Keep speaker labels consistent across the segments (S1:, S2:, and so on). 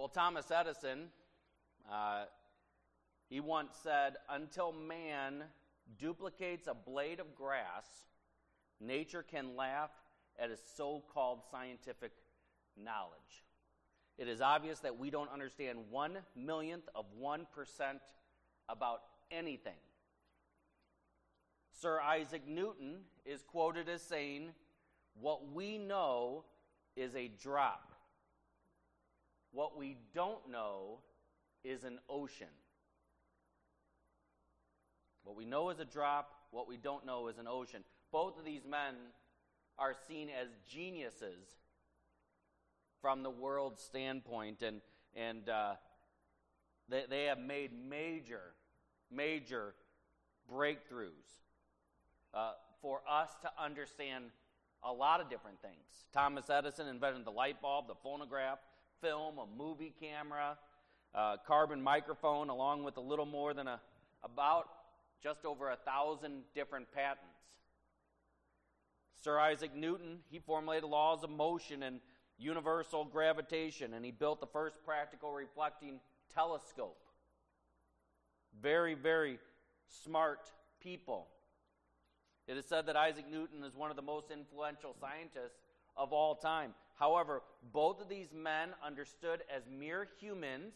S1: Well, Thomas Edison, uh, he once said, Until man duplicates a blade of grass, nature can laugh at his so called scientific knowledge. It is obvious that we don't understand one millionth of 1% about anything. Sir Isaac Newton is quoted as saying, What we know is a drop. What we don't know is an ocean. What we know is a drop, what we don't know is an ocean. Both of these men are seen as geniuses from the world's standpoint, and, and uh, they, they have made major, major breakthroughs uh, for us to understand a lot of different things. Thomas Edison invented the light bulb, the phonograph, film, a movie camera, uh, carbon microphone, along with a little more than a about just over a thousand different patents. Sir Isaac Newton, he formulated laws of motion and universal gravitation, and he built the first practical reflecting telescope. Very, very smart people. It is said that Isaac Newton is one of the most influential scientists of all time. However, both of these men understood as mere humans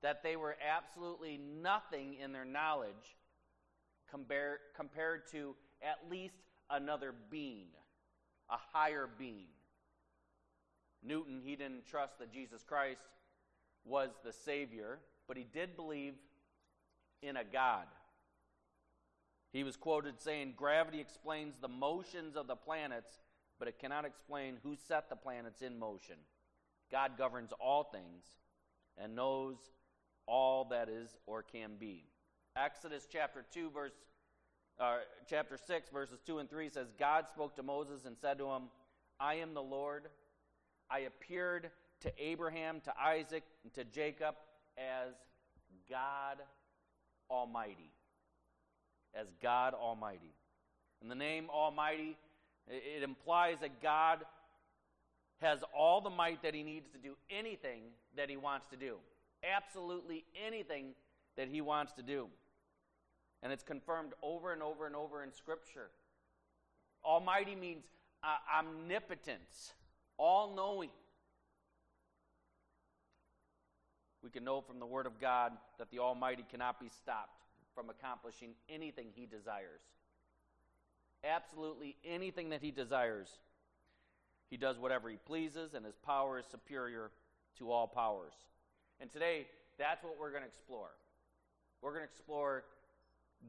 S1: that they were absolutely nothing in their knowledge compare, compared to at least another being, a higher being. Newton, he didn't trust that Jesus Christ was the Savior, but he did believe in a God. He was quoted saying, Gravity explains the motions of the planets, but it cannot explain who set the planets in motion. God governs all things and knows all that is or can be. Exodus chapter 2, verse uh, chapter 6, verses 2 and 3 says, God spoke to Moses and said to him, I am the Lord. I appeared to Abraham, to Isaac, and to Jacob as God Almighty as God Almighty. And the name Almighty, it implies that God has all the might that he needs to do anything that he wants to do. Absolutely anything that he wants to do. And it's confirmed over and over and over in Scripture. Almighty means uh, omnipotence, all knowing. We can know from the Word of God that the Almighty cannot be stopped from accomplishing anything he desires. Absolutely anything that he desires. He does whatever he pleases, and his power is superior to all powers. And today, that's what we're going to explore. We're going to explore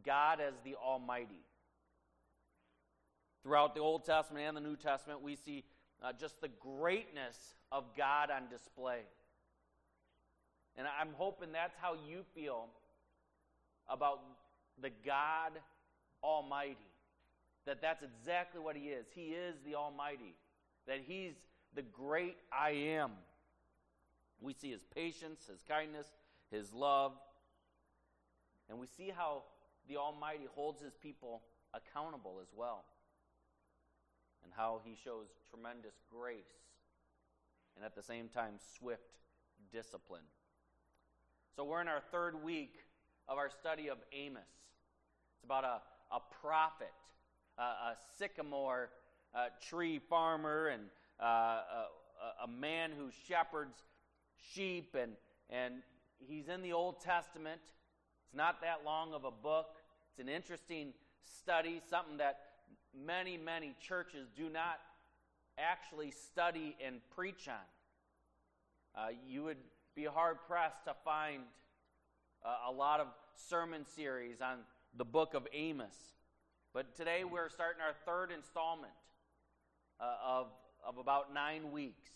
S1: God as the Almighty. Throughout the Old Testament and the New Testament, we see uh, just the greatness of God on display. And I'm hoping that's how you feel about the God Almighty. That that's exactly what He is. He is the Almighty. That He's the great I am. We see His patience, His kindness, His love. And we see how the Almighty holds His people accountable as well. And how He shows tremendous grace and at the same time swift discipline. So we're in our third week of our study of Amos. It's about a, a prophet, a, sycamore uh, tree farmer, and uh, a, a man who shepherds sheep, and, and he's in the Old Testament. It's not that long of a book. It's an interesting study, something that many, many churches do not actually study and preach on. Uh, you would be hard pressed to find uh, a lot of sermon series on the book of Amos. But today we're starting our third installment uh, of, of about nine weeks.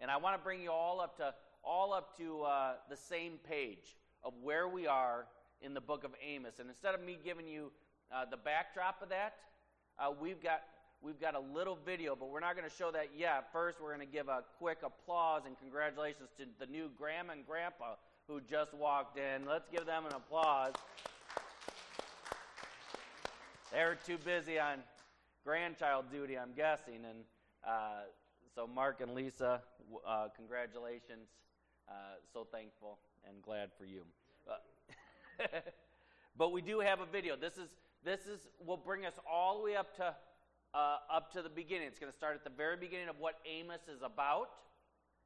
S1: And I want to bring you all up to all up to uh, the same page of where we are in the book of Amos. And instead of me giving you uh, the backdrop of that, uh, we've got we've got a little video, but we're not going to show that yet. First, we're going to give a quick applause and congratulations to the new grandma and grandpa who just walked in. Let's give them an applause. They were too busy on grandchild duty, I'm guessing, and uh, so, Mark and Lisa, uh, congratulations. Uh, so thankful and glad for you. Uh, but we do have a video. This is this is will bring us all the way up to uh, up to the beginning. It's going to start at the very beginning of what Amos is about,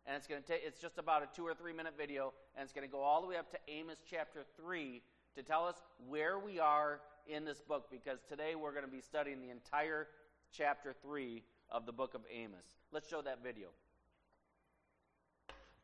S1: and it's going to take. It's just about a two or three minute video, and it's going to go all the way up to Amos chapter three to tell us where we are in this book. Because today we're going to be studying the entire chapter three of the book of Amos. Let's show that video.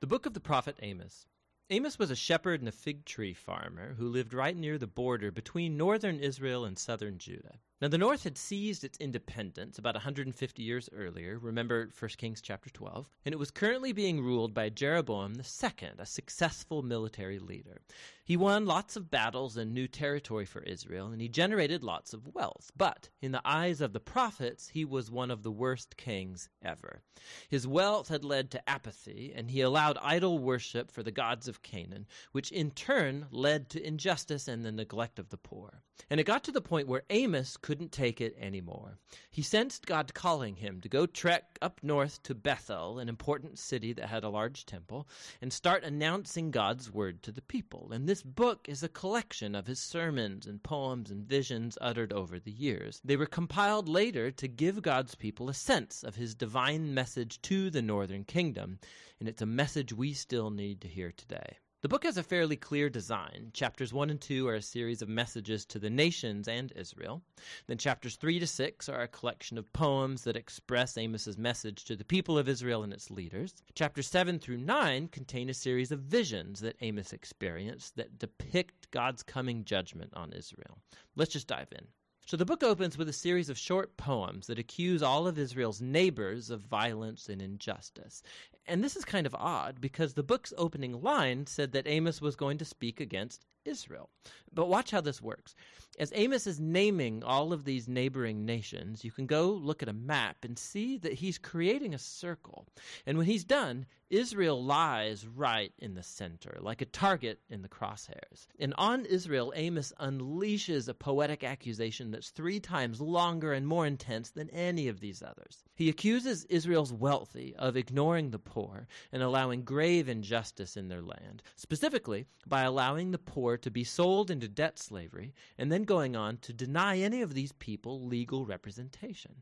S2: The book of the prophet Amos. Amos was a shepherd and a fig tree farmer who lived right near the border between northern Israel and southern Judah. Now, the north had seized its independence about 150 years earlier, remember 1 Kings chapter 12, and it was currently being ruled by Jeroboam II, a successful military leader. He won lots of battles and new territory for Israel, and he generated lots of wealth. But in the eyes of the prophets, he was one of the worst kings ever. His wealth had led to apathy, and he allowed idol worship for the gods of Canaan, which in turn led to injustice and the neglect of the poor. And it got to the point where Amos couldn't take it anymore. He sensed God calling him to go trek up north to Bethel, an important city that had a large temple, and start announcing God's word to the people. And this book is a collection of his sermons and poems and visions uttered over the years. They were compiled later to give God's people a sense of his divine message to the northern kingdom, and it's a message we still need to hear today. The book has a fairly clear design. Chapters 1 and 2 are a series of messages to the nations and Israel. Then chapters 3 to 6 are a collection of poems that express Amos's message to the people of Israel and its leaders. Chapters 7 through 9 contain a series of visions that Amos experienced that depict God's coming judgment on Israel. Let's just dive in. So the book opens with a series of short poems that accuse all of Israel's neighbors of violence and injustice. And this is kind of odd because the book's opening line said that Amos was going to speak against Israel. But watch how this works. As Amos is naming all of these neighboring nations, you can go look at a map and see that he's creating a circle. And when he's done, Israel lies right in the center, like a target in the crosshairs. And on Israel, Amos unleashes a poetic accusation that's three times longer and more intense than any of these others. He accuses Israel's wealthy of ignoring the poor and allowing grave injustice in their land, specifically by allowing the poor to be sold into debt slavery and then going on to deny any of these people legal representation.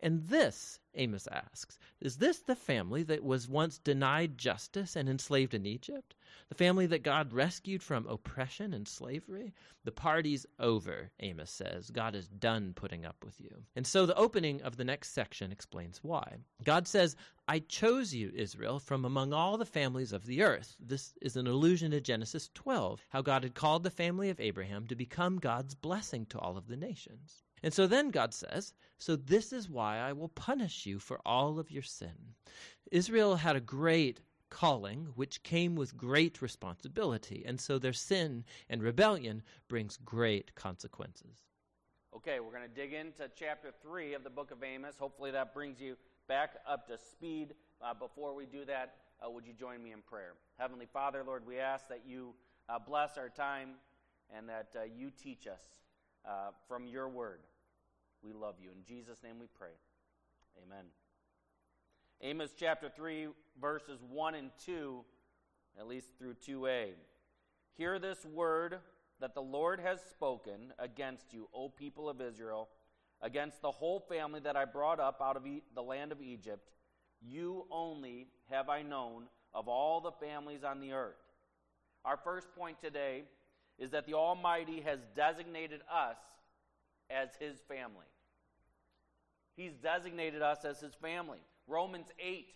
S2: And this, Amos asks, is this the family that was once denied justice and enslaved in Egypt? The family that God rescued from oppression and slavery? The party's over, Amos says. God is done putting up with you. And so the opening of the next section explains why. God says, I chose you, Israel, from among all the families of the earth. This is an allusion to Genesis 12, how God had called the family of Abraham to become God's blessing to all of the nations. And so then God says, So this is why I will punish you for all of your sin. Israel had a great calling, which came with great responsibility. And so their sin and rebellion brings great consequences.
S1: Okay, we're going to dig into chapter 3 of the book of Amos. Hopefully that brings you back up to speed. Uh, before we do that, uh, would you join me in prayer? Heavenly Father, Lord, we ask that you uh, bless our time and that uh, you teach us uh, from your word. We love you. In Jesus' name we pray. Amen. Amos chapter 3, verses 1 and 2, at least through 2a. Hear this word that the Lord has spoken against you, O people of Israel, against the whole family that I brought up out of the land of Egypt. You only have I known of all the families on the earth. Our first point today is that the Almighty has designated us as His family. He's designated us as his family. Romans 8,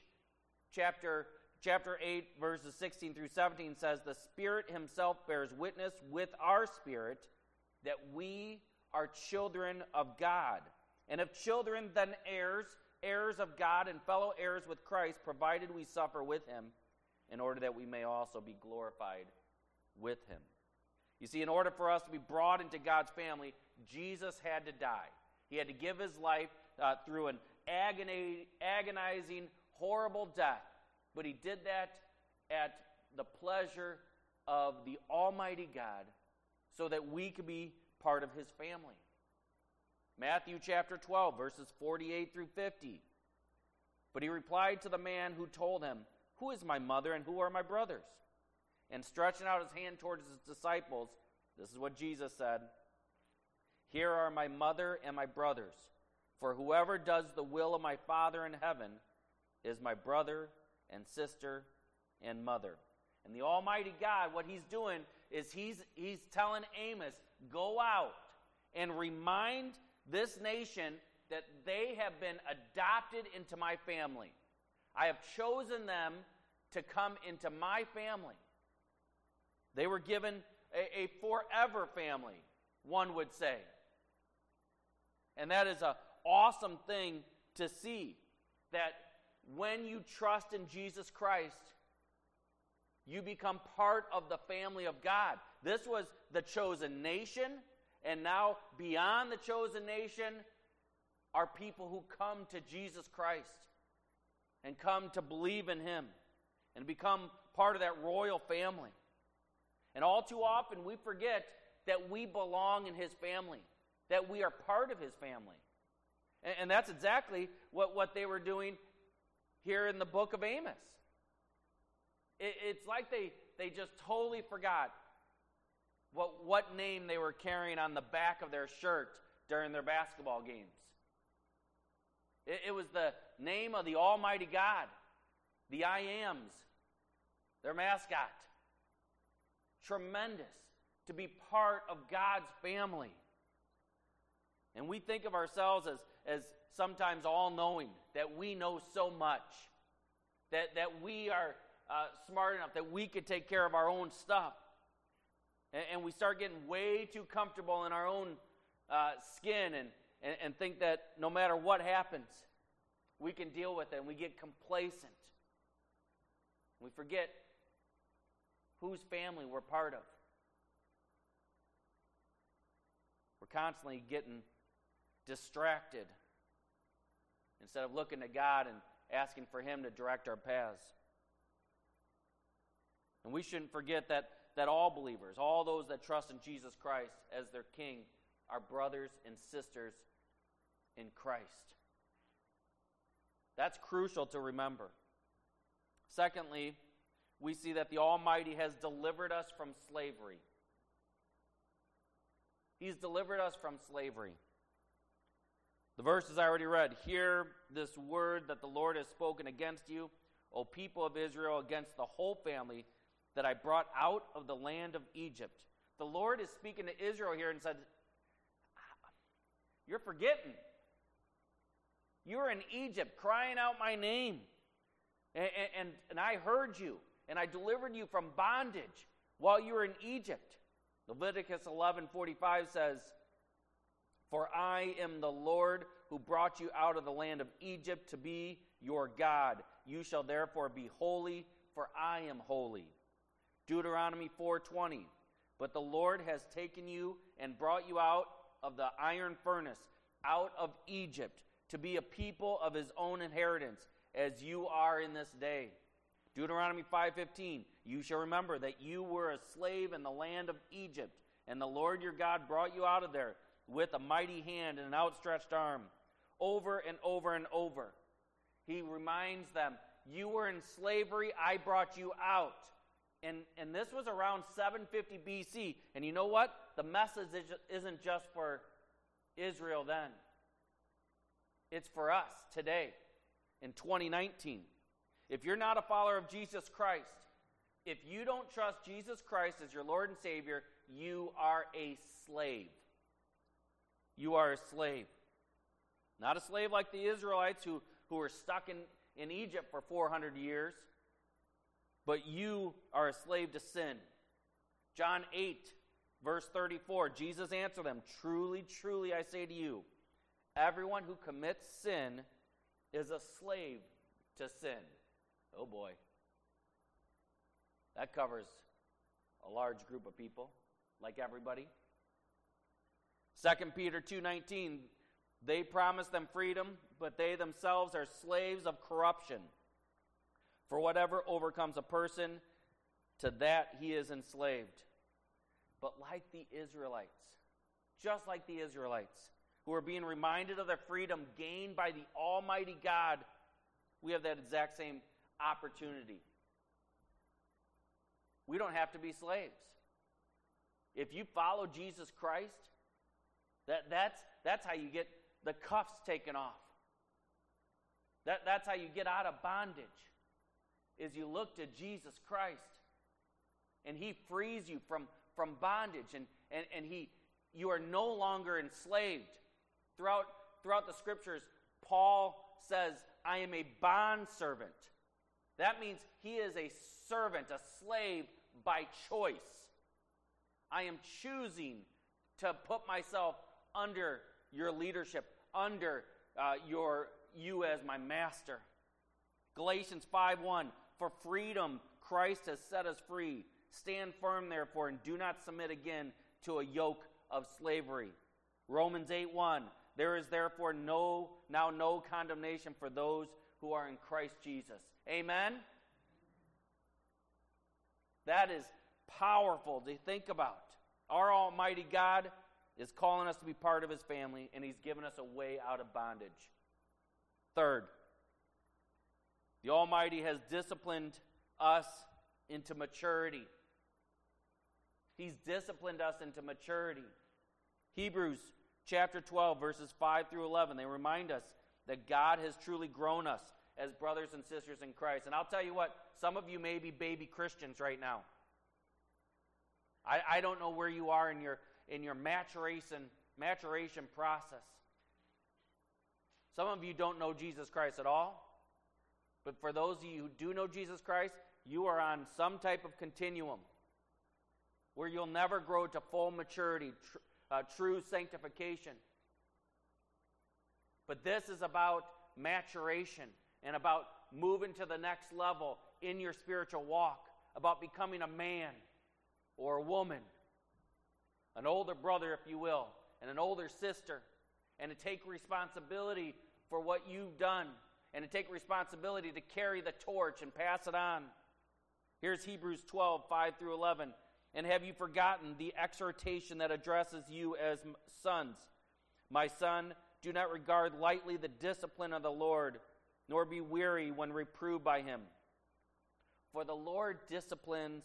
S1: chapter, chapter 8, verses 16 through 17 says, The Spirit himself bears witness with our spirit that we are children of God. And if children, then heirs, heirs of God and fellow heirs with Christ, provided we suffer with him, in order that we may also be glorified with him. You see, in order for us to be brought into God's family, Jesus had to die. He had to give his life uh, through an agonizing, horrible death. But he did that at the pleasure of the Almighty God so that we could be part of his family. Matthew chapter 12, verses 48 through 50. But he replied to the man who told him, Who is my mother and who are my brothers? And stretching out his hand towards his disciples, this is what Jesus said Here are my mother and my brothers. For whoever does the will of my Father in heaven is my brother and sister and mother. And the Almighty God, what he's doing is he's, he's telling Amos, go out and remind this nation that they have been adopted into my family. I have chosen them to come into my family. They were given a, a forever family, one would say. And that is an awesome thing to see that when you trust in Jesus Christ, you become part of the family of God. This was the chosen nation, and now beyond the chosen nation are people who come to Jesus Christ and come to believe in Him and become part of that royal family. And all too often we forget that we belong in His family, that we are part of His family. And, and that's exactly what, what they were doing here in the book of Amos. It, it's like they, they just totally forgot what, what name they were carrying on the back of their shirt during their basketball games. It, it was the name of the Almighty God, the I Ams, their mascot. Tremendous to be part of God's family. And we think of ourselves as, as sometimes all knowing, that we know so much, that, that we are uh, smart enough that we could take care of our own stuff. And, and we start getting way too comfortable in our own uh, skin and, and, and think that no matter what happens, we can deal with it, and we get complacent. We forget whose family we're part of. We're constantly getting distracted instead of looking to God and asking for Him to direct our paths. And we shouldn't forget that, that all believers, all those that trust in Jesus Christ as their King, are brothers and sisters in Christ. That's crucial to remember. Secondly, we see that the Almighty has delivered us from slavery. He's delivered us from slavery. The verses I already read Hear this word that the Lord has spoken against you, O people of Israel, against the whole family that I brought out of the land of Egypt. The Lord is speaking to Israel here and said, You're forgetting. You were in Egypt crying out my name. And, and, and I heard you, and I delivered you from bondage while you were in Egypt. Leviticus 11:45 says, for I am the Lord who brought you out of the land of Egypt to be your God. You shall therefore be holy, for I am holy. Deuteronomy 4:20. But the Lord has taken you and brought you out of the iron furnace, out of Egypt, to be a people of his own inheritance, as you are in this day. Deuteronomy 5:15 You shall remember that you were a slave in the land of Egypt, and the Lord your God brought you out of there with a mighty hand and an outstretched arm over and over and over. He reminds them, You were in slavery, I brought you out. And, and this was around 750 BC. And you know what? The message isn't just for Israel then, it's for us today in 2019. If you're not a follower of Jesus Christ, if you don't trust Jesus Christ as your Lord and Savior, you are a slave you are a slave. Not a slave like the Israelites who, who were stuck in, in Egypt for 400 years, but you are a slave to sin. John 8, verse 34, Jesus answered them Truly, truly, I say to you, everyone who commits sin is a slave to sin. Oh boy. That covers a large group of people, like everybody. 2 Peter 2:19 They promise them freedom, but they themselves are slaves of corruption. For whatever overcomes a person, to that he is enslaved. But like the Israelites, just like the Israelites, who are being reminded of their freedom gained by the Almighty God, We have that exact same opportunity. We don't have to be slaves. If you follow Jesus Christ, that, that's, that's how you get the cuffs taken off. That, that's how you get out of bondage, is you look to Jesus Christ. And he frees you from, from bondage, and, and, and he, you are no longer enslaved. Throughout, throughout the scriptures, Paul says, I am a bondservant. That means he is a servant, a slave by choice. I am choosing to put myself under your leadership, under uh, your you as my master. Galatians 5:1 For freedom Christ has set us free. Stand firm therefore and do not submit again to a yoke of slavery. Romans 8:1 There is therefore no now no condemnation for those who are in Christ Jesus. Amen. That is powerful to think about. Our Almighty God is calling us to be part of His family, and He's given us a way out of bondage. Third, the Almighty has disciplined us into maturity. He's disciplined us into maturity. Hebrews chapter 12, verses 5 through 11, they remind us that God has truly grown us as brothers and sisters in Christ. And I'll tell you what, some of you may be baby Christians right now. I, I don't know where you are in your, in your maturation, maturation process. Some of you don't know Jesus Christ at all. But for those of you who do know Jesus Christ, you are on some type of continuum where you'll never grow to full maturity, tr- uh, true sanctification. But this is about maturation and about moving to the next level in your spiritual walk, about becoming a man or a woman, an older brother, if you will, and an older sister, and to take responsibility for what you've done and to take responsibility to carry the torch and pass it on. Here's Hebrews 12, 5 through 11. And have you forgotten the exhortation that addresses you as sons? My son, do not regard lightly the discipline of the Lord, nor be weary when reproved by him. For the Lord disciplines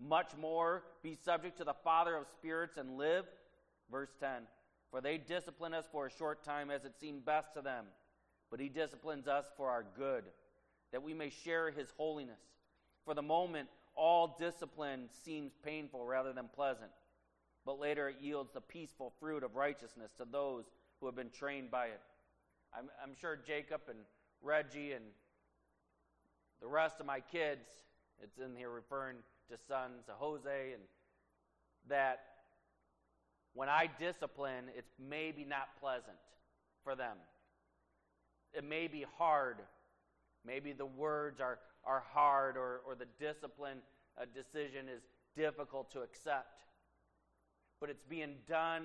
S1: much more be subject to the Father of spirits and live? Verse 10 For they discipline us for a short time as it seemed best to them, but he disciplines us for our good, that we may share his holiness. For the moment, all discipline seems painful rather than pleasant, but later it yields the peaceful fruit of righteousness to those who have been trained by it. I'm, I'm sure Jacob and Reggie and the rest of my kids, it's in here referring to sons, Jose, and that when I discipline, it's maybe not pleasant for them. It may be hard. Maybe the words are, are hard or, or the discipline uh, decision is difficult to accept. But it's being done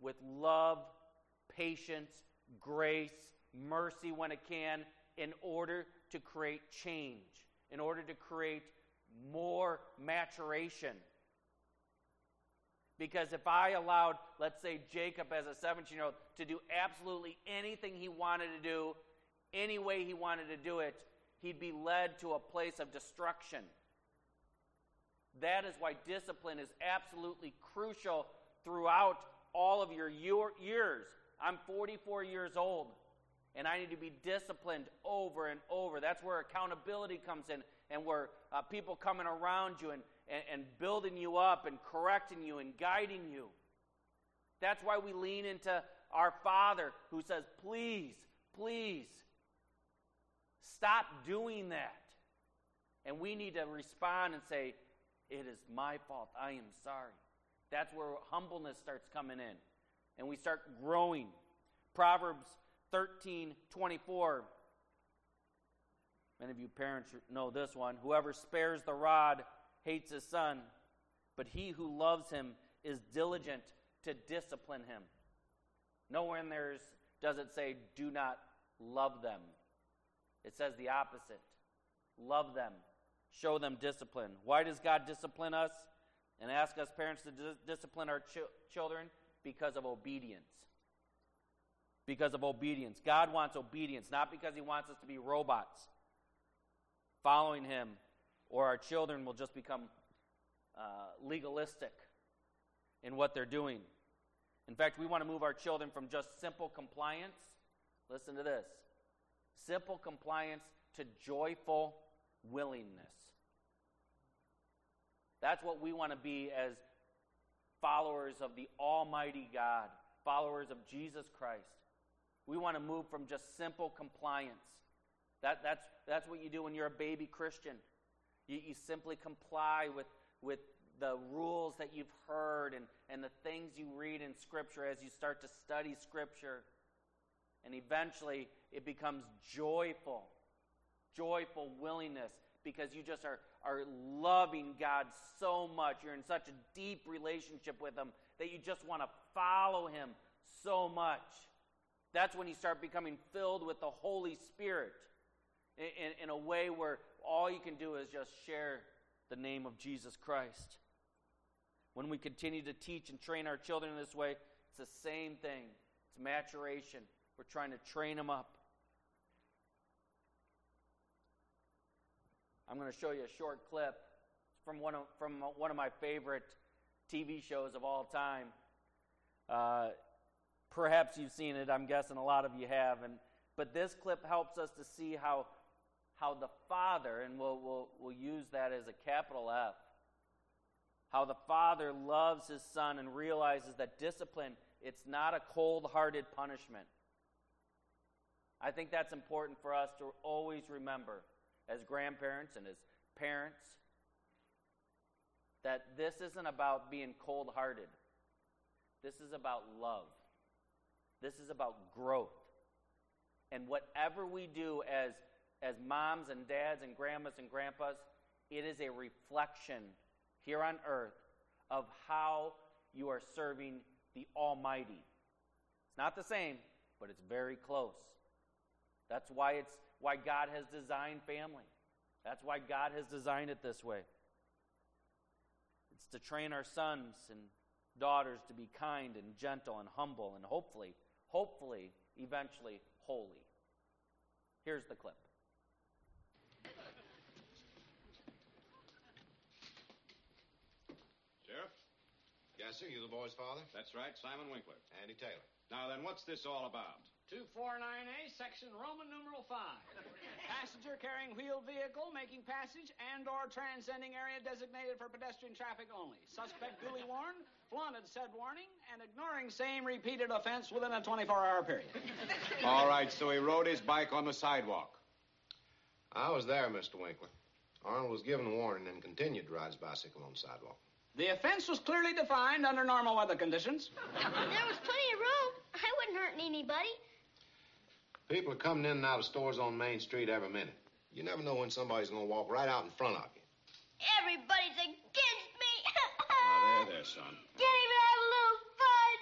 S1: with love, patience, grace, mercy when it can, in order to create change, in order to create more maturation. Because if I allowed, let's say, Jacob as a 17 year old to do absolutely anything he wanted to do, any way he wanted to do it, he'd be led to a place of destruction. That is why discipline is absolutely crucial throughout all of your years. I'm 44 years old, and I need to be disciplined over and over. That's where accountability comes in and where uh, people coming around you and, and, and building you up and correcting you and guiding you. That's why we lean into our Father who says, please, please, stop doing that. And we need to respond and say, it is my fault. I am sorry. That's where humbleness starts coming in. And we start growing. Proverbs 13 24 Many of you parents know this one. Whoever spares the rod hates his son, but he who loves him is diligent to discipline him. Nowhere in there does it say, do not love them. It says the opposite love them, show them discipline. Why does God discipline us and ask us parents to dis- discipline our ch- children? Because of obedience. Because of obedience. God wants obedience, not because He wants us to be robots following Him, or our children will just become uh, legalistic in what they're doing. In fact, we want to move our children from just simple compliance. Listen to this simple compliance to joyful willingness. That's what we want to be as followers of the Almighty God, followers of Jesus Christ. We want to move from just simple compliance. That, that's, that's what you do when you're a baby Christian. You, you simply comply with, with the rules that you've heard and, and the things you read in Scripture as you start to study Scripture. And eventually, it becomes joyful, joyful willingness because you just are, are loving God so much. You're in such a deep relationship with Him that you just want to follow Him so much. That's when you start becoming filled with the Holy Spirit in, in, a way where all you can do is just share the name of Jesus Christ. When we continue to teach and train our children this way, it's the same thing. It's maturation. We're trying to train them up. I'm going to show you a short clip from one of, from one of my favorite TV shows of all time. Uh, perhaps you've seen it. I'm guessing a lot of you have. And, but this clip helps us to see how, how the Father, and we'll, we'll, we'll use that as a capital F, how the Father loves His Son and realizes that discipline, it's not a cold-hearted punishment. I think that's important for us to always remember as grandparents and as parents that this isn't about being cold hearted. This is about love. This is about growth. And whatever we do as, as moms and dads and grandmas and grandpas, it is a reflection here on earth of how you are serving the Almighty. It's not the same, but it's very close. That's why it's why God has designed family. That's why God has designed it this way. It's to train our sons and daughters to be kind and gentle and humble and hopefully, hopefully, eventually holy. Here's the clip.
S3: Sheriff?
S4: Yes, sir. You the boy's father?
S3: That's right, Simon Winkler.
S4: Andy Taylor.
S3: Now then, what's this all about?
S5: 249A, section Roman numeral 5. Passenger carrying wheeled vehicle making passage and or transcending area designated for pedestrian traffic only. Suspect duly warned, flaunted said warning, and ignoring same repeated offense within a 24-hour period.
S3: All right, so he rode his bike on the sidewalk.
S4: I was there, Mr. Winkler. Arnold was given a warning and continued to ride his bicycle on the sidewalk.
S5: The offense was clearly defined under normal weather conditions.
S6: There was plenty of room. I wasn't hurting anybody.
S4: People are coming in and out of stores on Main Street every minute. You never know when somebody's going to walk right out in front of you.
S6: Everybody's against me.
S3: Now, ah, there, there, son.
S6: Can't even have a little fun.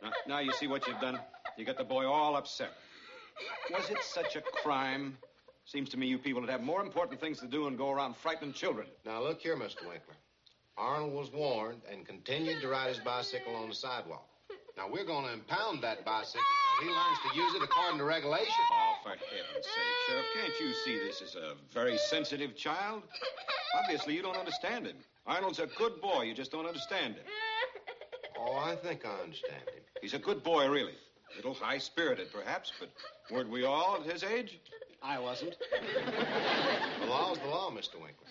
S3: Now, now you see what you've done? You got the boy all upset. Was it such a crime? Seems to me you people would have more important things to do than go around frightening children.
S4: Now, look here, Mr. Winkler. Arnold was warned and continued to ride his bicycle on the sidewalk. Now, we're going to impound that bicycle until he learns to use it according to regulation.
S3: Oh, for heaven's sake, Sheriff, can't you see this is a very sensitive child? Obviously, you don't understand him. Arnold's a good boy. You just don't understand him.
S4: Oh, I think I understand him.
S3: He's a good boy, really. A little high spirited, perhaps, but weren't we all at his age?
S5: I wasn't.
S4: The law's the law, Mr. Winkler.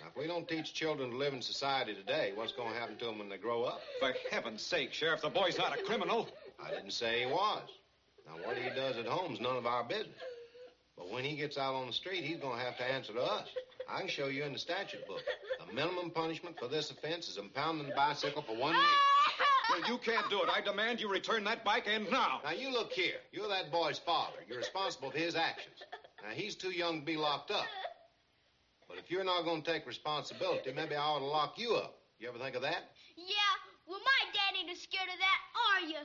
S4: Now, if we don't teach children to live in society today, what's going to happen to them when they grow up?
S3: For heaven's sake, Sheriff, the boy's not a criminal.
S4: I didn't say he was. Now, what he does at home's none of our business. But when he gets out on the street, he's going to have to answer to us. I can show you in the statute book. The minimum punishment for this offense is impounding the bicycle for one week.
S3: Well, you can't do it. I demand you return that bike, and now.
S4: Now, you look here. You're that boy's father. You're responsible for his actions. Now, he's too young to be locked up. If you're not going to take responsibility, maybe I ought to lock you up. You ever think of that?
S6: Yeah, well, my dad ain't scared of that, are you?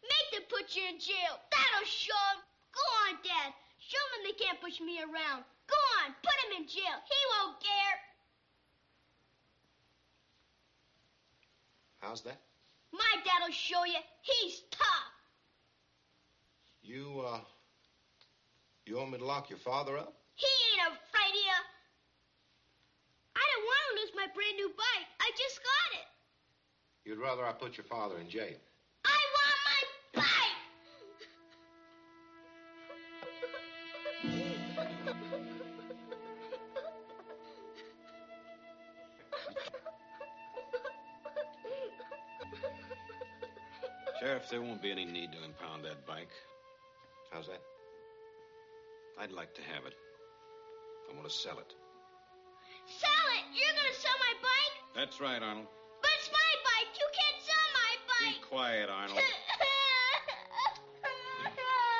S6: Make them put you in jail. That'll show show 'em. Go on, Dad. Show Show 'em they can't push me around. Go on, put him in jail. He won't care.
S4: How's that?
S6: My dad'll show you he's tough.
S4: You, uh, you want me to lock your father up?
S6: He ain't afraid of you. I don't want to lose my brand new bike. I just got it.
S4: You'd rather I put your father in jail.
S6: I want my bike.
S3: Sheriff, there won't be any need to impound that bike.
S4: How's that?
S3: I'd like to have it. I want to sell it.
S6: Sell it. You're going to sell my bike?
S3: That's right, Arnold.
S6: But it's my bike. You can't sell my bike.
S3: Be quiet, Arnold.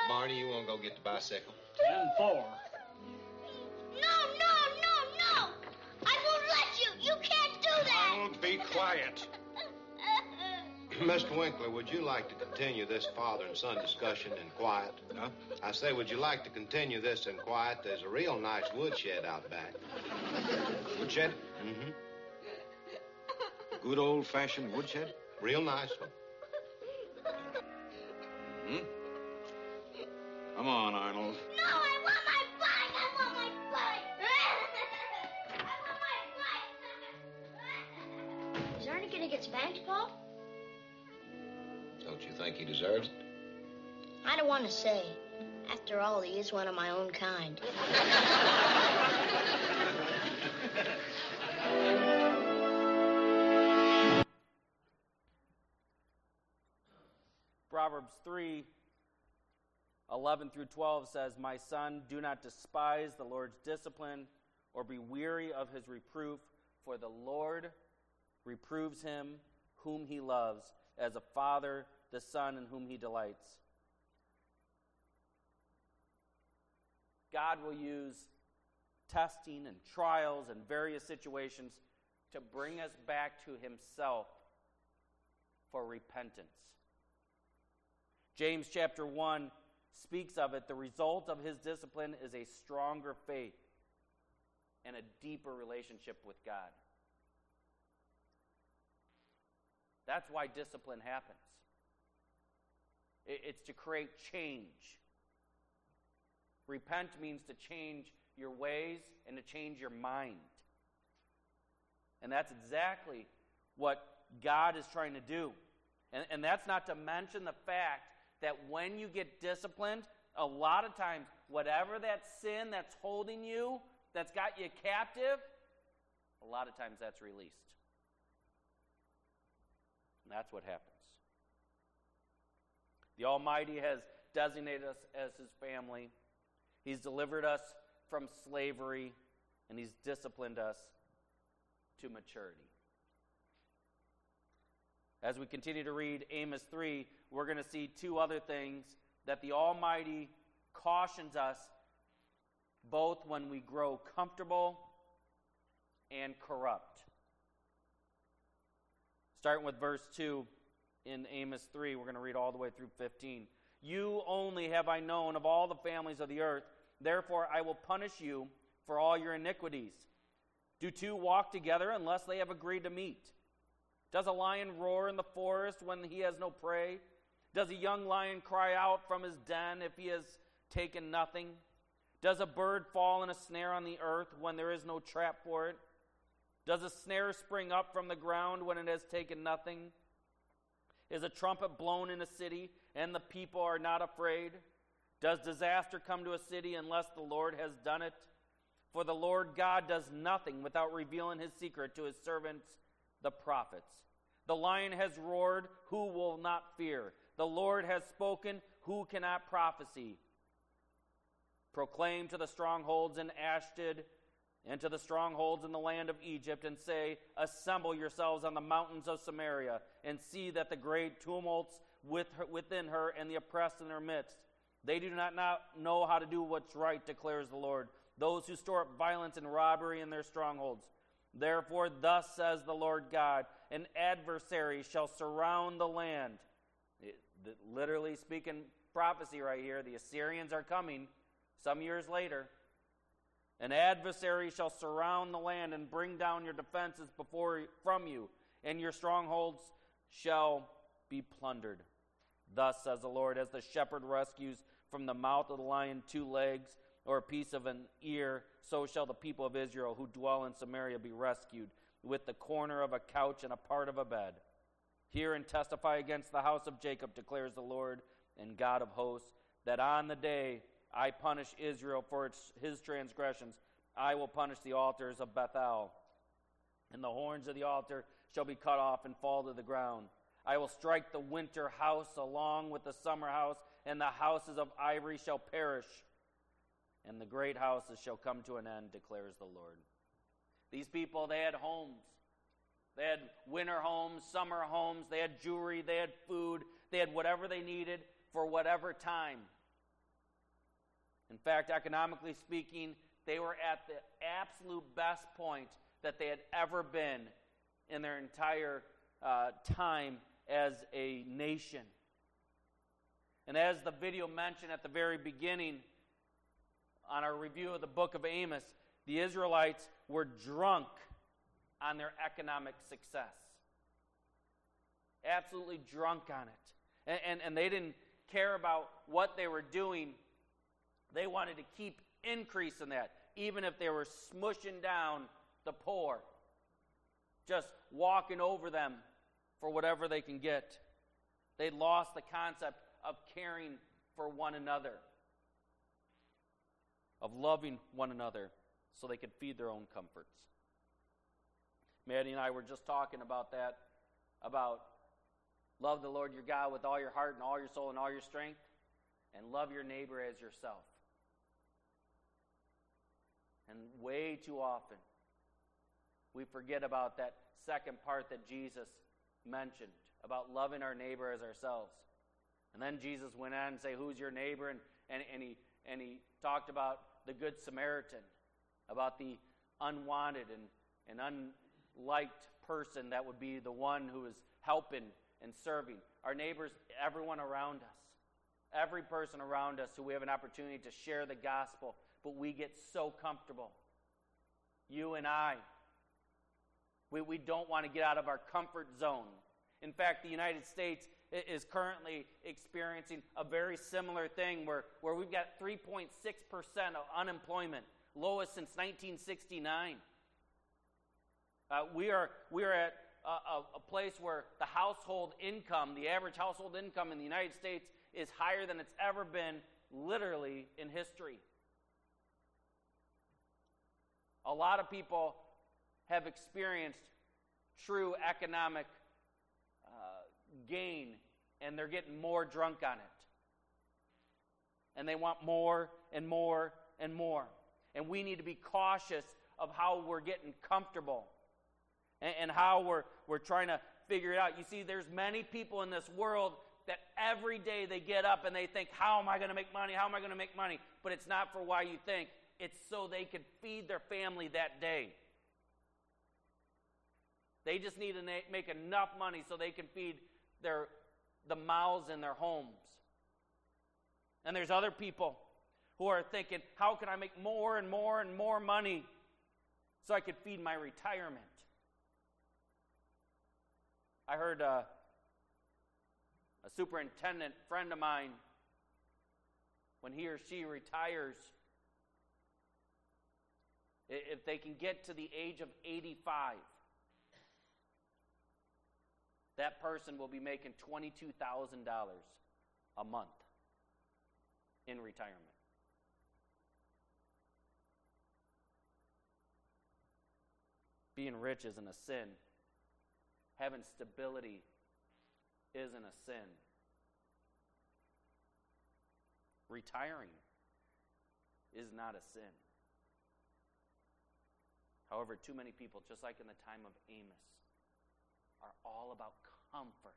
S4: Barney, you want to go get the bicycle?
S5: Ten four.
S6: No, no, no, no. I won't let you. You can't do that.
S3: Arnold, be quiet.
S4: Mr. Winkler, would you like to continue this father and son discussion in quiet?
S3: Huh?
S4: I say, would you like to continue this in quiet? There's a real nice woodshed out back.
S3: Woodshed?
S4: Mm-hmm.
S3: Good old-fashioned woodshed?
S4: Real nice one.
S3: Hmm? Come on, Arnold.
S6: No, I want my bike. I want my bike. I want my bike. Is Ernie gonna get spanked, Paul?
S4: Don't you think he deserves it?
S6: I don't want to say. After all, he is one of my own kind.
S1: Proverbs 3 11 through 12 says, My son, do not despise the Lord's discipline or be weary of his reproof, for the Lord reproves him whom he loves, as a father the son in whom he delights. God will use testing and trials and various situations to bring us back to himself for repentance. James chapter 1 speaks of it. The result of his discipline is a stronger faith and a deeper relationship with God. That's why discipline happens. It- It's to create change. Repent means to change your ways and to change your mind. And that's exactly what God is trying to do. And, and that's not to mention the fact that when you get disciplined, a lot of times, whatever that sin that's holding you, that's got you captive, a lot of times that's released. And that's what happens. The Almighty has designated us as His family. He's delivered us from slavery, and He's disciplined us to maturity. As we continue to read Amos 3, we're going to see two other things that the Almighty cautions us both when we grow comfortable and corrupt. Starting with verse 2 in Amos 3, we're going to read all the way through 15. You only have I known of all the families of the earth, therefore I will punish you for all your iniquities. Do two walk together unless they have agreed to meet? Does a lion roar in the forest when he has no prey? Does a young lion cry out from his den if he has taken nothing? Does a bird fall in a snare on the earth when there is no trap for it? Does a snare spring up from the ground when it has taken nothing? Is a trumpet blown in a city and the people are not afraid? Does disaster come to a city unless the Lord has done it? For the Lord God does nothing without revealing his secret to his servants, the prophets. The lion has roared, who will not fear? The Lord has spoken, who cannot prophesy? Proclaim to the strongholds in Ashdod and to the strongholds in the land of Egypt, and say, Assemble yourselves on the mountains of Samaria, and see that the great tumults with her, within her and the oppressed in her midst. They do not know how to do what's right, declares the Lord. Those who store up violence and robbery in their strongholds. Therefore, thus says the Lord God an adversary shall surround the land. It, literally speaking prophecy right here, the Assyrians are coming some years later. An adversary shall surround the land and bring down your defenses before from you, and your strongholds shall be plundered. Thus says the Lord, as the shepherd rescues from the mouth of the lion two legs or a piece of an ear, so shall the people of Israel who dwell in Samaria be rescued with the corner of a couch and a part of a bed. Hear and testify against the house of Jacob, declares the Lord and God of hosts, that on the day I punish Israel for its, his transgressions, I will punish the altars of Bethel, and the horns of the altar shall be cut off and fall to the ground. I will strike the winter house along with the summer house, and the houses of ivory shall perish, and the great houses shall come to an end, declares the Lord. These people, they had homes. They had winter homes, summer homes, they had jewelry, they had food, they had whatever they needed for whatever time. In fact, economically speaking, they were at the absolute best point that they had ever been in their entire uh, time as a nation. And as the video mentioned at the very beginning on our review of the book of Amos, the Israelites were drunk on their economic success. Absolutely drunk on it. And, and, and, they didn't care about what they were doing. They wanted to keep increasing that, even if they were smushing down the poor, just walking over them for whatever they can get. They lost the concept of caring for one another, of loving one another so they could feed their own comforts. Maddie and I were just talking about that, about love the Lord your God with all your heart and all your soul and all your strength, and love your neighbor as yourself. And way too often, we forget about that second part that Jesus mentioned about loving our neighbor as ourselves. And then Jesus went on and say, Who's your neighbor? And, and, and, he, and he talked about the Good Samaritan, about the unwanted and, and unliked person that would be the one who is helping and serving. Our neighbors, everyone around us, every person around us who we have an opportunity to share the gospel, but we get so comfortable. You and I, we, we don't want to get out of our comfort zone. In fact, the United States is currently experiencing a very similar thing where, where we've got 3.6% of unemployment, lowest since 1969. Uh, we, are, we are at a, a place where the household income, the average household income in the United States, is higher than it's ever been literally in history. A lot of people have experienced true economic uh, gain and they're getting more drunk on it. And they want more and more and more. And we need to be cautious of how we're getting comfortable and, and how we're, we're trying to figure it out. You see, there's many people in this world that every day they get up and they think, How am I going to make money? How am I going to make money? But it's not for why you think, it's so they can feed their family that day. They just need to make enough money so they can feed their, the mouths in their homes. And there's other people who are thinking, how can I make more and more and more money so I could feed my retirement? I heard uh, a superintendent friend of mine, when he or she retires, if they can get to the age of 85, that person will be making $22,000 a month in retirement. Being rich isn't a sin. Having stability isn't a sin. Retiring is not a sin. However, too many people, just like in the time of Amos, are all about comfort.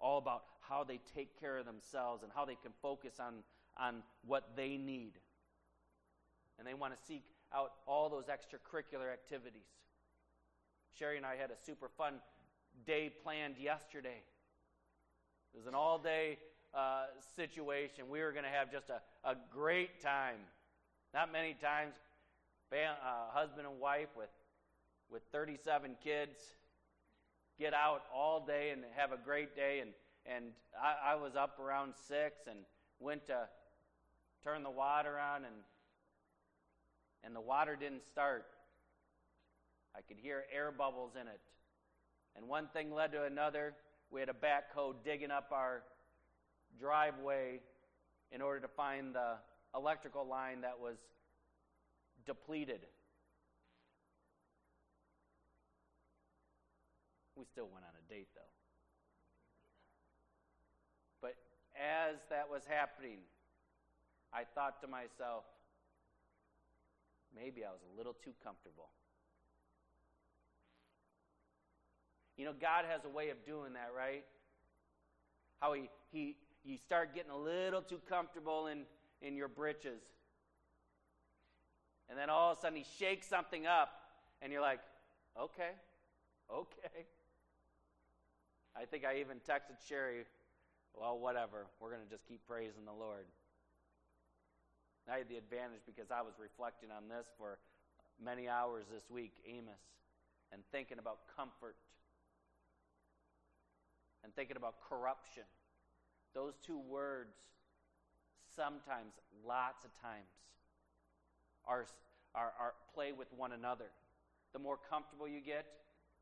S1: all about how they take care of themselves and how they can focus on, on what they need. And they want to seek out all those extracurricular activities. Sherry and I had a super fun day planned yesterday. It was an all day uh, situation. We were going to have just a, a great time. Not many times, fam- uh, husband and wife with, with 37 kids get out all day and have a great day. And, and I, I was up around 6 and went to turn the water on, and, and the water didn't start. I could hear air bubbles in it. And one thing led to another. We had a backhoe digging up our driveway in order to find the electrical line that was depleted. We still went on a date, though. But as that was happening, I thought to myself, maybe I was a little too comfortable. You know, God has a way of doing that, right? How he, he, you start getting a little too comfortable in, in your britches. And then all of a sudden he shakes something up, and you're like, okay, okay. I think I even texted Sherry, well, whatever. We're going to just keep praising the Lord. I had the advantage because I was reflecting on this for many hours this week, Amos, and thinking about comfort and thinking about corruption. Those two words, sometimes, lots of times, are, are, are play with one another. The more comfortable you get,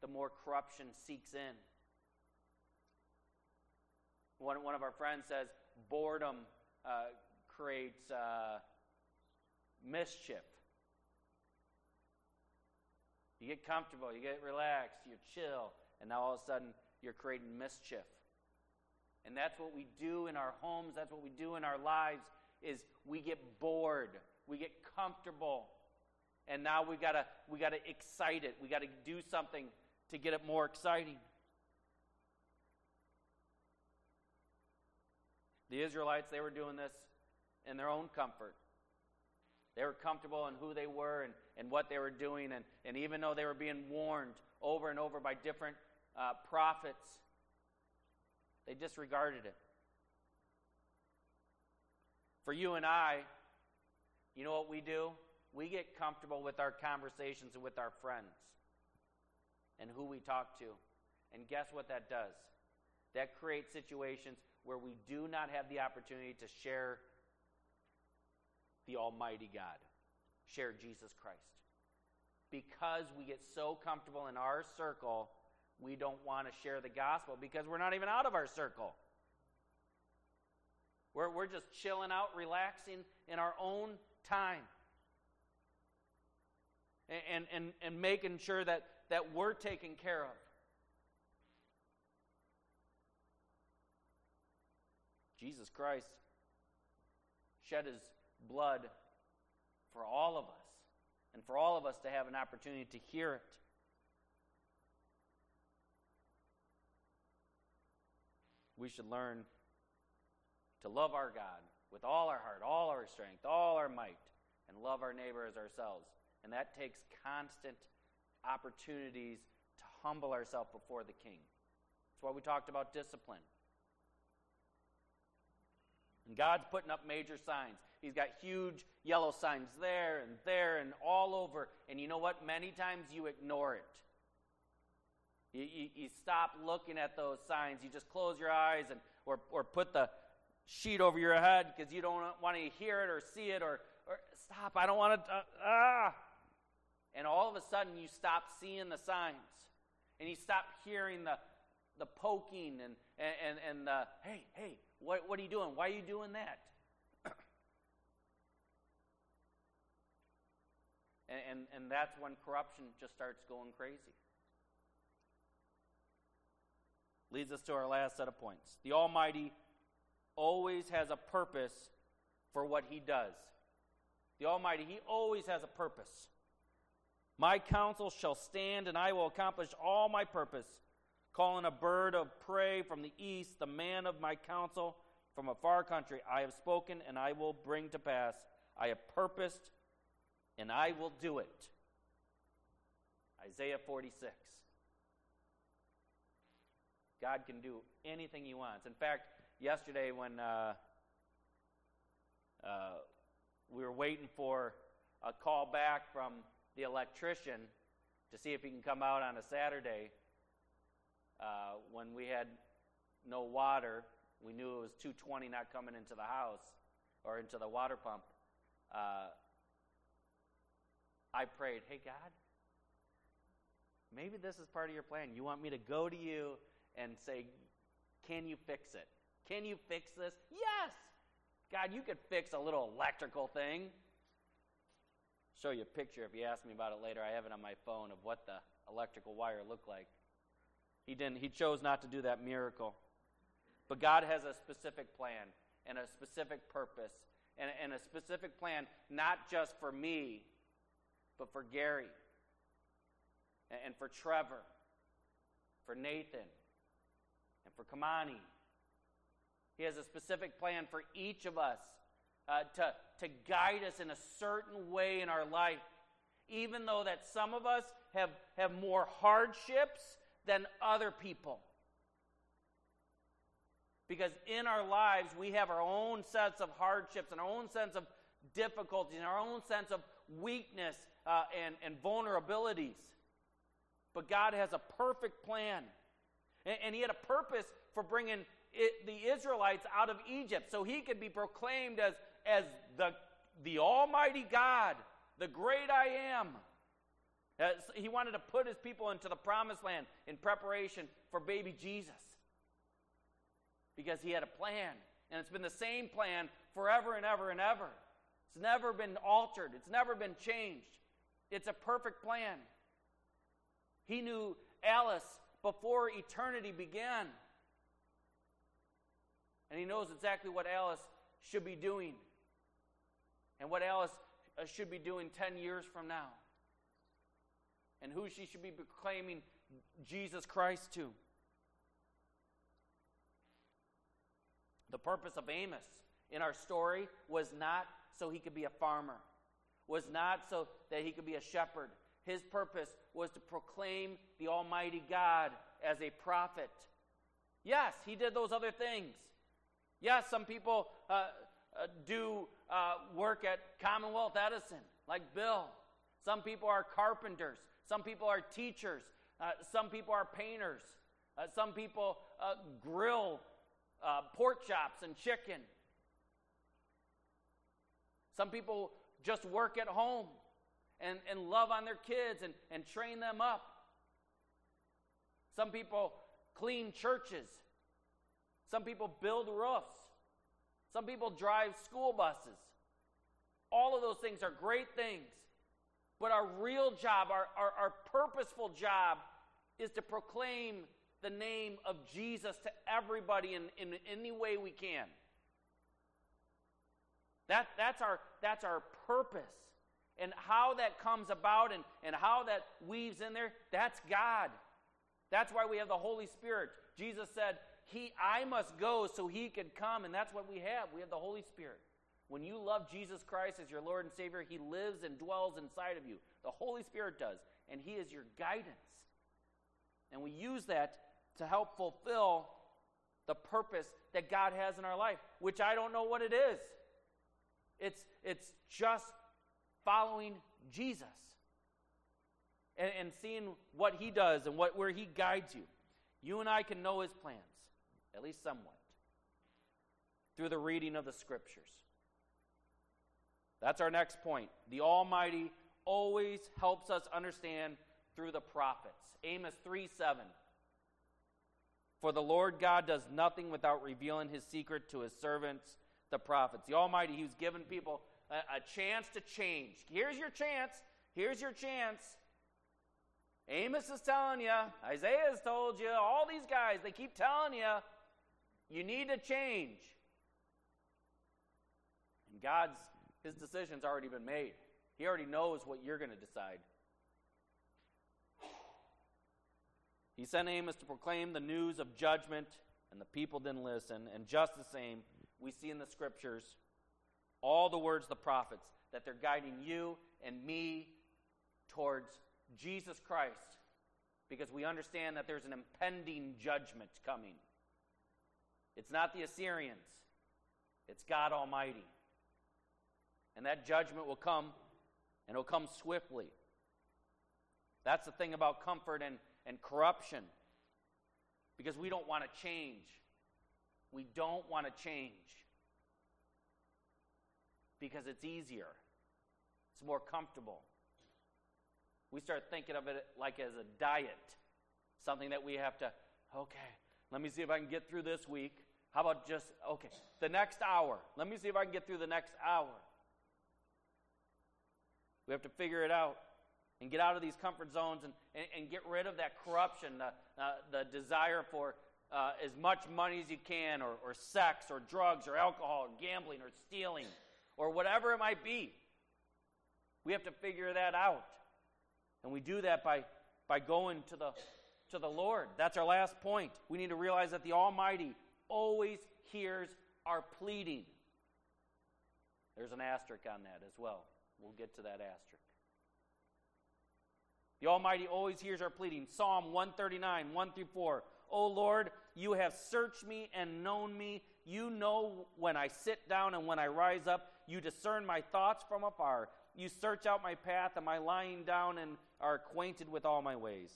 S1: the more corruption seeks in. One, one of our friends says boredom uh, creates uh, mischief. You get comfortable, you get relaxed, you chill, and now all of a sudden you're creating mischief. And that's what we do in our homes, that's what we do in our lives is we get bored, we get comfortable. And now we got to we got to excite it. We got to do something to get it more exciting. The Israelites, they were doing this in their own comfort. They were comfortable in who they were and, and what they were doing. And, and even though they were being warned over and over by different uh, prophets, they disregarded it. For you and I, you know what we do? We get comfortable with our conversations with our friends and who we talk to. And guess what that does? That creates situations where we do not have the opportunity to share the Almighty God, share Jesus Christ. Because we get so comfortable in our circle we don't want to share the gospel because we're not even out of our circle. We're, we're just chilling out, relaxing in our own time. And, and, and making sure that, that we're taken care of. Jesus Christ shed his blood for all of us, and for all of us to have an opportunity to hear it. we should learn to love our God with all our heart, all our strength, all our might, and love our neighbor as ourselves. And that takes constant opportunities to humble ourselves before the King. That's why we talked about discipline. And God's putting up major signs. He's got huge yellow signs there and there and all over. And you know what? Many times you ignore it. You, you, you, stop looking at those signs. You just close your eyes and, or, or put the sheet over your head because you don't want to hear it or see it or, or stop. I don't want to. Uh, ah. And all of a sudden, you stop seeing the signs and you stop hearing the, the poking and, and, and the, hey, hey, what, what are you doing? Why are you doing that? and, and, and that's when corruption just starts going crazy leads us to our last set of points. The Almighty always has a purpose for what He does. The Almighty, He always has a purpose. My counsel shall stand, and I will accomplish all my purpose. calling a bird of prey from the east, the man of my counsel from a far country. I have spoken, and I will bring to pass. I have purposed, and I will do it. Isaiah 46. God can do anything He wants. In fact, yesterday when uh, uh, we were waiting for a call back from the electrician to see if he can come out on a Saturday, uh, when we had no water, we knew it was 220 not coming into the house or into the water pump. Uh, I prayed, hey, God, maybe this is part of your plan. You want me to go to you and say, can you fix it? Can you fix this? Yes! God, you could fix a little electrical thing. Show you a picture if you ask me about it later. I have it on my phone of what the electrical wire looked like. He didn't he chose not to do that miracle. But God has a specific plan and a specific purpose and, and a specific plan not just for me, but for Gary and, and for Trevor, for Nathan, and for Kamani. He has a specific plan for each of us uh, to, to guide us in a certain way in our life. Even though that some of us have, have more hardships than other people. Because in our lives, we have our own sense of hardships and our own sense of difficulties and our own sense of weakness uh, and, and vulnerabilities. But God has a perfect plan. And, and He had a purpose for bringing it, the Israelites out of Egypt so He could be proclaimed as, as the, the Almighty God, the great I am. He wanted to put his people into the promised land in preparation for baby Jesus because he had a plan. And it's been the same plan forever and ever and ever. It's never been altered, it's never been changed. It's a perfect plan. He knew Alice before eternity began. And he knows exactly what Alice should be doing and what Alice uh, should be doing 10 years from now and who she should be proclaiming Jesus Christ to. The purpose of Amos in our story was not so he could be a farmer, was not so that he could be a shepherd. His purpose was to proclaim the Almighty God as a prophet. Yes, he did those other things. Yes, some people uh, uh, do uh, work at Commonwealth Edison, like Bill. Some people are carpenters. Some people are teachers. Uh, some people are painters. Uh, some people uh, grill pork chops and chicken. Some people just work at home and, and love on their kids and, and train them up. Some people clean churches. Some people build roofs. Some people drive school buses. All of those things are great things. But our real job, our, our, our purposeful job, is to proclaim the name of Jesus to everybody in, in any way we can. That, that's, our, that's our purpose. And how that comes about and, and how that weaves in there, that's God. That's why we have the Holy Spirit. Jesus said, he, I must go so he could come, and that's what we have. We have the Holy Spirit. When you love Jesus Christ as your Lord and Savior, He lives and dwells inside of you. The Holy Spirit does, and He is your guidance. And we use that to help fulfill the purpose that God has in our life, which I don't know what it is. It's, it's just following Jesus and, and seeing what He does and what, where He guides you. You and I can know His plans, at least somewhat, through the reading of the Scriptures. That's our next point. The Almighty always helps us understand through the prophets. Amos 3 7. For the Lord God does nothing without revealing his secret to his servants, the prophets. The Almighty, He's given people a, a chance to change. Here's your chance. Here's your chance. Amos is telling you, Isaiah has told you, all these guys, they keep telling you, you need to change. And God's his decision's already been made. He already knows what you're going to decide. He sent Amos to proclaim the news of judgment, and the people didn't listen. And just the same, we see in the scriptures all the words of the prophets that they're guiding you and me towards Jesus Christ because we understand that there's an impending judgment coming. It's not the Assyrians, it's God Almighty. And that judgment will come, and it'll come swiftly. That's the thing about comfort and, and corruption. Because we don't want to change. We don't want to change. Because it's easier, it's more comfortable. We start thinking of it like as a diet, something that we have to, okay, let me see if I can get through this week. How about just, okay, the next hour? Let me see if I can get through the next hour. We have to figure it out and get out of these comfort zones and, and, and get rid of that corruption, the, uh, the desire for uh, as much money as you can, or, or sex, or drugs, or alcohol, or gambling, or stealing, or whatever it might be. We have to figure that out. And we do that by, by going to the, to the Lord. That's our last point. We need to realize that the Almighty always hears our pleading. There's an asterisk on that as well. We'll get to that asterisk. The Almighty always hears our pleading. Psalm 139, 1 through 4. O Lord, you have searched me and known me. You know when I sit down and when I rise up. You discern my thoughts from afar. You search out my path and my lying down and are acquainted with all my ways.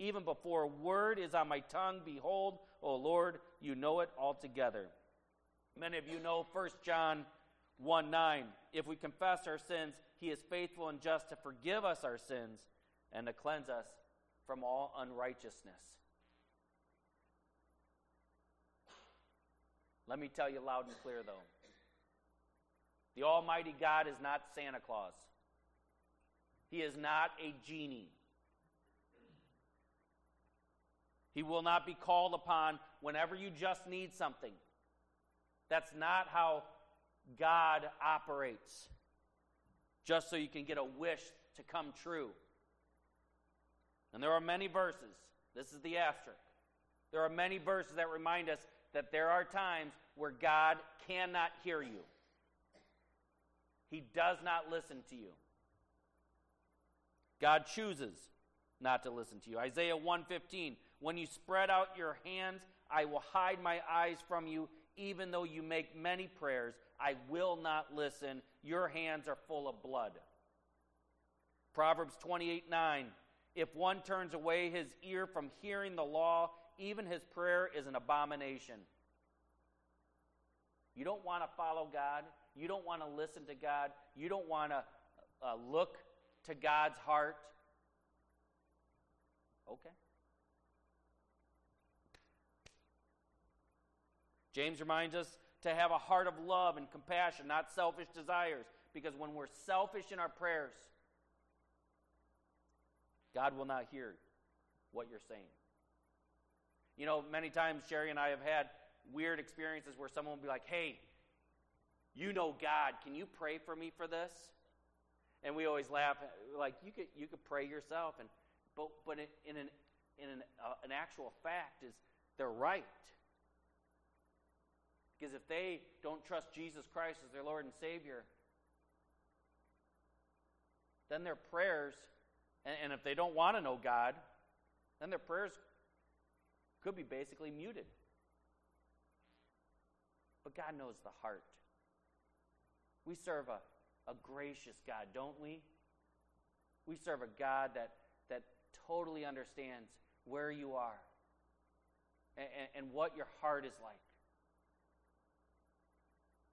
S1: Even before a word is on my tongue, behold, O Lord, you know it altogether. Many of you know 1 John 1 9. If we confess our sins, he is faithful and just to forgive us our sins and to cleanse us from all unrighteousness. Let me tell you loud and clear, though. The Almighty God is not Santa Claus. He is not a genie. He will not be called upon whenever you just need something. That's not how God operates, just so you can get a wish to come true. And there are many verses, this is the asterisk. There are many verses that remind us that there are times where God cannot hear you. He does not listen to you. God chooses not to listen to you. Isaiah 115, when you spread out your hands, I will hide my eyes from you, even though you make many prayers, I will not listen. Your hands are full of blood. Proverbs 28 9. If one turns away his ear from hearing the law, even his prayer is an abomination. You don't want to follow God. You don't want to listen to God. You don't want to uh, look to God's heart. Okay. James reminds us to have a heart of love and compassion, not selfish desires. Because when we're selfish in our prayers, God will not hear what you're saying. You know, many times Sherry and I have had weird experiences where someone will be like, hey, you know God, can you pray for me for this? And we always laugh, like, you could, you could pray yourself. And, but but in, an, in an, uh, an actual fact is they're right. Because if they don't trust Jesus Christ as their Lord and Savior, then their prayers, and, and if they don't want to know God, then their prayers could be basically muted. But God knows the heart. We serve a, a gracious God, don't we? We serve a God that, that totally understands where you are and, and, and what your heart is like.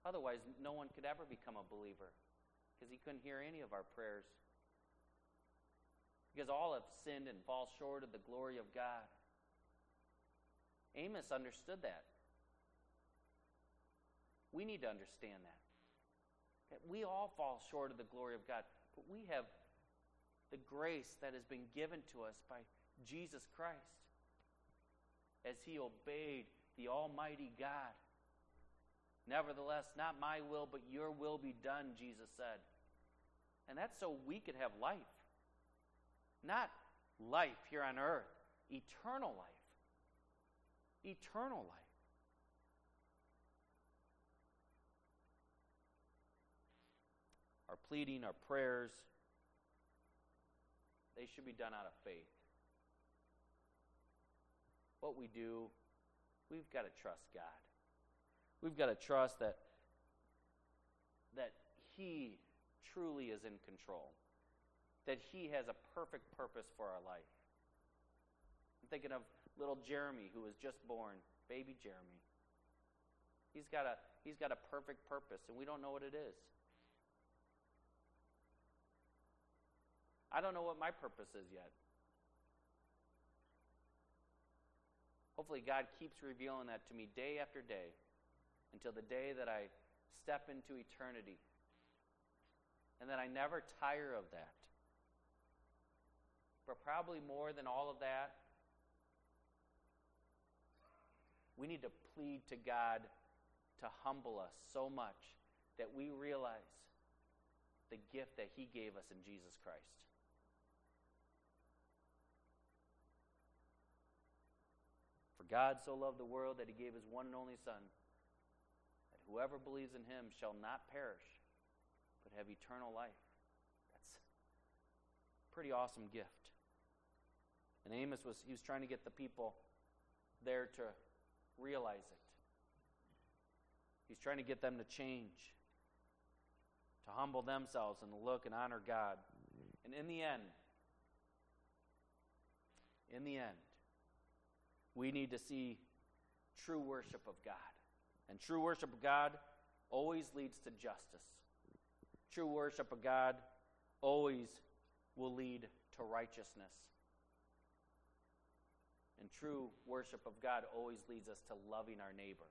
S1: Otherwise, no one could ever become a believer because he couldn't hear any of our prayers. Because all have sinned and fall short of the glory of God. Amos understood that. We need to understand that. That we all fall short of the glory of God, but we have the grace that has been given to us by Jesus Christ as he obeyed the Almighty God Nevertheless, not my will, but your will be done, Jesus said. And that's so we could have life. Not life here on earth, eternal life. Eternal life. Our pleading, our prayers, they should be done out of faith. What we do, we've got to trust God. We've got to trust that that he truly is in control. That he has a perfect purpose for our life. I'm thinking of little Jeremy who was just born, baby Jeremy. He's got a he's got a perfect purpose and we don't know what it is. I don't know what my purpose is yet. Hopefully, God keeps revealing that to me day after day until the day that I step into eternity. And that I never tire of that. But probably more than all of that, we need to plead to God to humble us so much that we realize the gift that He gave us in Jesus Christ. For God so loved the world that he gave his one and only Son, whoever believes in him shall not perish, but have eternal life. That's a pretty awesome gift. And Amos was he was trying to get the people there to realize it. He's trying to get them to change, to humble themselves and look and honor God. And in the end, in the end, we need to see true worship of God. And true worship of God always leads to justice. True worship of God always will lead to righteousness. And true worship of God always leads us to loving our neighbor.